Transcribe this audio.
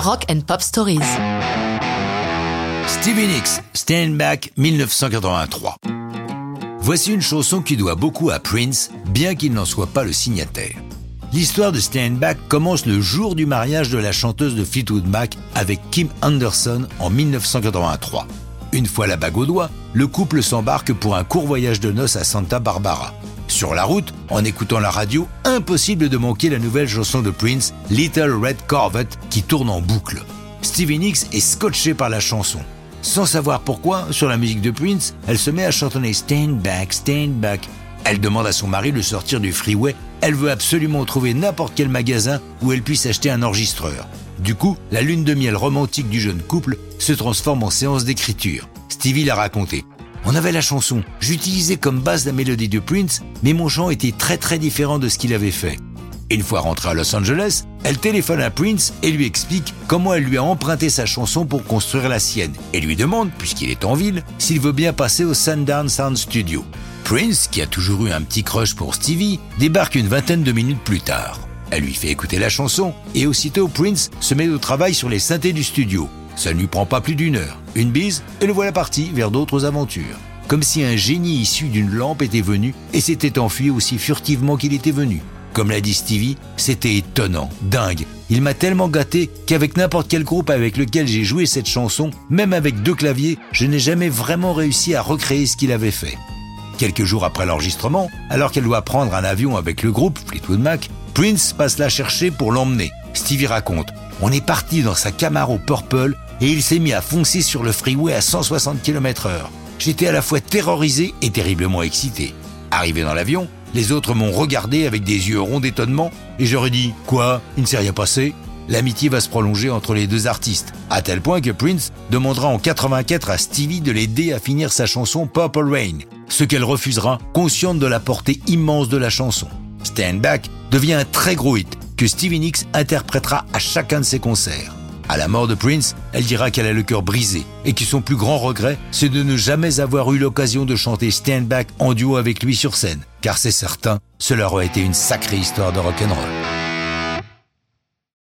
Rock and Pop Stories. Stevie Nicks, Stand Back 1983. Voici une chanson qui doit beaucoup à Prince, bien qu'il n'en soit pas le signataire. L'histoire de Stand Back commence le jour du mariage de la chanteuse de Fleetwood Mac avec Kim Anderson en 1983. Une fois la bague au doigt, le couple s'embarque pour un court voyage de noces à Santa Barbara. Sur la route, en écoutant la radio, impossible de manquer la nouvelle chanson de Prince, Little Red Corvette, qui tourne en boucle. Stevie Nicks est scotché par la chanson. Sans savoir pourquoi, sur la musique de Prince, elle se met à chantonner Stand Back, Stand Back. Elle demande à son mari de sortir du freeway. Elle veut absolument trouver n'importe quel magasin où elle puisse acheter un enregistreur. Du coup, la lune de miel romantique du jeune couple se transforme en séance d'écriture. Stevie l'a raconté. On avait la chanson, j'utilisais comme base la mélodie de Prince, mais mon chant était très très différent de ce qu'il avait fait. Une fois rentrée à Los Angeles, elle téléphone à Prince et lui explique comment elle lui a emprunté sa chanson pour construire la sienne et lui demande, puisqu'il est en ville, s'il veut bien passer au Sundown Sound Studio. Prince, qui a toujours eu un petit crush pour Stevie, débarque une vingtaine de minutes plus tard. Elle lui fait écouter la chanson et aussitôt Prince se met au travail sur les synthés du studio. Ça ne lui prend pas plus d'une heure. Une bise, et le voilà parti vers d'autres aventures. Comme si un génie issu d'une lampe était venu et s'était enfui aussi furtivement qu'il était venu. Comme l'a dit Stevie, c'était étonnant, dingue. Il m'a tellement gâté qu'avec n'importe quel groupe avec lequel j'ai joué cette chanson, même avec deux claviers, je n'ai jamais vraiment réussi à recréer ce qu'il avait fait. Quelques jours après l'enregistrement, alors qu'elle doit prendre un avion avec le groupe Fleetwood Mac, Prince passe la chercher pour l'emmener. Stevie raconte On est parti dans sa Camaro Purple et il s'est mis à foncer sur le freeway à 160 km heure. J'étais à la fois terrorisé et terriblement excité. Arrivé dans l'avion, les autres m'ont regardé avec des yeux ronds d'étonnement et j'aurais dit Quoi Il ne s'est rien passé? L'amitié va se prolonger entre les deux artistes, à tel point que Prince demandera en 84 à Stevie de l'aider à finir sa chanson Purple Rain, ce qu'elle refusera, consciente de la portée immense de la chanson. Stand Back devient un très gros hit que Stevie Nicks interprétera à chacun de ses concerts. À la mort de Prince, elle dira qu'elle a le cœur brisé et que son plus grand regret, c'est de ne jamais avoir eu l'occasion de chanter Stand Back en duo avec lui sur scène, car c'est certain, cela aurait été une sacrée histoire de rock'n'roll.